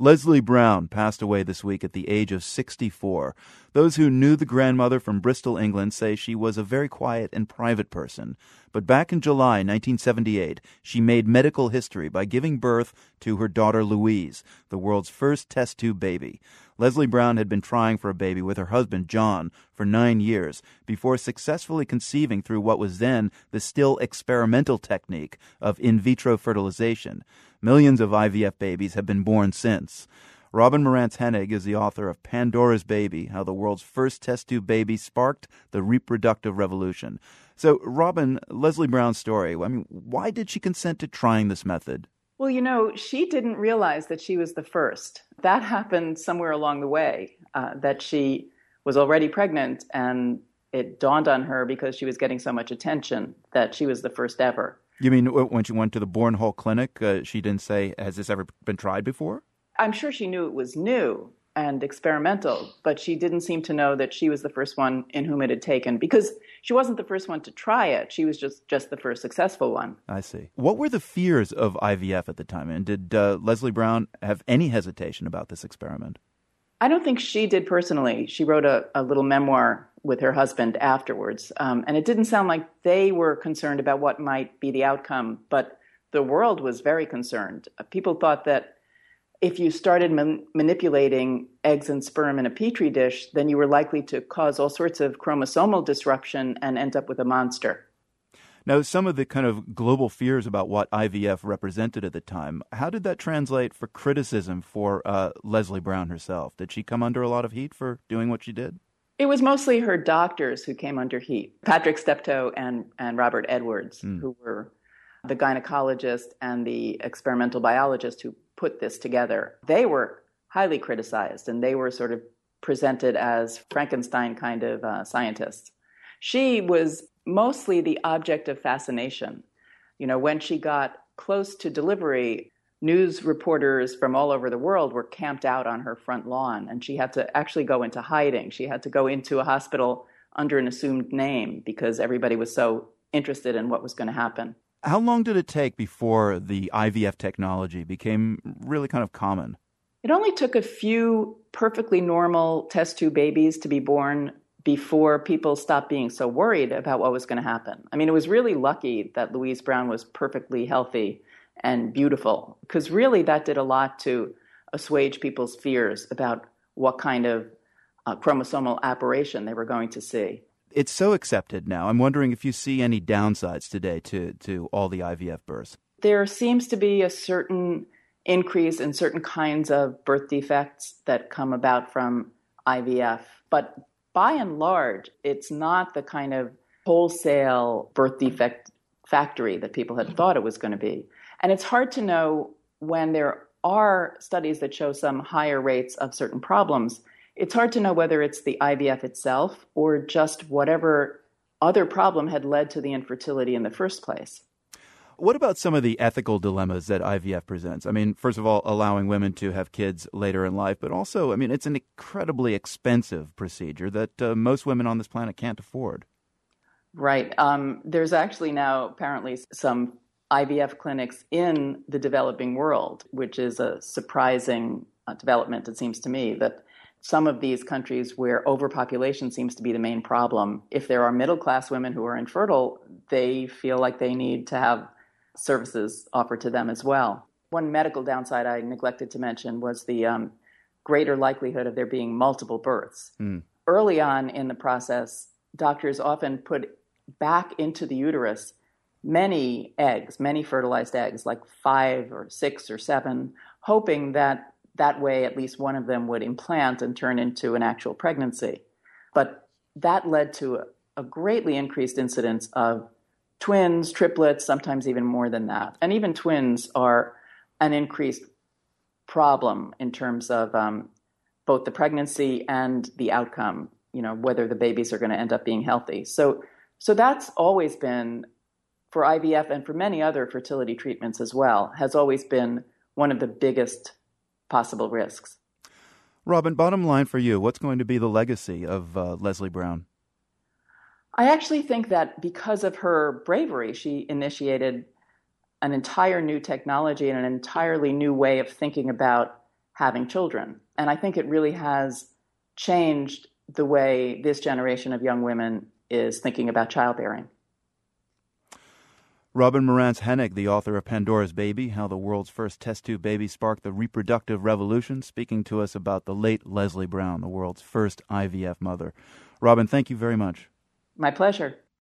Lesley Brown passed away this week at the age of 64. Those who knew the grandmother from Bristol, England, say she was a very quiet and private person. But back in July 1978, she made medical history by giving birth to her daughter Louise, the world's first test tube baby. Lesley Brown had been trying for a baby with her husband, John, for nine years before successfully conceiving through what was then the still experimental technique of in vitro fertilization. Millions of IVF babies have been born since. Robin Marantz Henig is the author of Pandora's Baby How the World's First Test Tube Baby Sparked the Reproductive Revolution. So, Robin, Lesley Brown's story, I mean, why did she consent to trying this method? Well, you know, she didn't realize that she was the first. That happened somewhere along the way, uh, that she was already pregnant, and it dawned on her because she was getting so much attention that she was the first ever. You mean when she went to the Bourn Clinic, uh, she didn't say, Has this ever been tried before? I'm sure she knew it was new and experimental, but she didn't seem to know that she was the first one in whom it had taken because she wasn't the first one to try it. She was just, just the first successful one. I see. What were the fears of IVF at the time? And did uh, Lesley Brown have any hesitation about this experiment? I don't think she did personally. She wrote a, a little memoir with her husband afterwards. Um, and it didn't sound like they were concerned about what might be the outcome, but the world was very concerned. People thought that if you started man- manipulating eggs and sperm in a petri dish, then you were likely to cause all sorts of chromosomal disruption and end up with a monster. Now, some of the kind of global fears about what IVF represented at the time, how did that translate for criticism for uh, Lesley Brown herself? Did she come under a lot of heat for doing what she did? It was mostly her doctors who came under heat Patrick Steptoe and, and Robert Edwards, mm. who were the gynecologist and the experimental biologist who put this together. They were highly criticized and they were sort of presented as Frankenstein kind of uh, scientists. She was mostly the object of fascination. You know, when she got close to delivery, news reporters from all over the world were camped out on her front lawn, and she had to actually go into hiding. She had to go into a hospital under an assumed name because everybody was so interested in what was going to happen. How long did it take before the IVF technology became really kind of common? It only took a few perfectly normal test tube babies to be born before people stopped being so worried about what was going to happen. I mean, it was really lucky that Louise Brown was perfectly healthy and beautiful, because really that did a lot to assuage people's fears about what kind of uh, chromosomal aberration they were going to see. It's so accepted now. I'm wondering if you see any downsides today to, to all the IVF births. There seems to be a certain increase in certain kinds of birth defects that come about from IVF, but by and large, it's not the kind of wholesale birth defect factory that people had thought it was going to be. And it's hard to know when there are studies that show some higher rates of certain problems. It's hard to know whether it's the IVF itself or just whatever other problem had led to the infertility in the first place. What about some of the ethical dilemmas that IVF presents? I mean, first of all, allowing women to have kids later in life, but also, I mean, it's an incredibly expensive procedure that uh, most women on this planet can't afford. Right. Um, there's actually now apparently some IVF clinics in the developing world, which is a surprising uh, development, it seems to me, that some of these countries where overpopulation seems to be the main problem, if there are middle class women who are infertile, they feel like they need to have services offered to them as well. One medical downside I neglected to mention was the um, greater likelihood of there being multiple births. Mm. Early on in the process, doctors often put back into the uterus many eggs, many fertilized eggs, like five or six or seven, hoping that that way at least one of them would implant and turn into an actual pregnancy. But that led to a, a greatly increased incidence of twins, triplets, sometimes even more than that. And even twins are an increased problem in terms of um, both the pregnancy and the outcome, you know, whether the babies are going to end up being healthy. So, so that's always been for IVF and for many other fertility treatments as well, has always been one of the biggest possible risks. Robin, bottom line for you, what's going to be the legacy of uh, Lesley Brown? I actually think that because of her bravery, she initiated an entire new technology and an entirely new way of thinking about having children. And I think it really has changed the way this generation of young women is thinking about childbearing. Robin Marantz Henig, the author of Pandora's Baby How the World's First Test Tube Baby Sparked the Reproductive Revolution, speaking to us about the late Lesley Brown, the world's first IVF mother. Robin, thank you very much. My pleasure.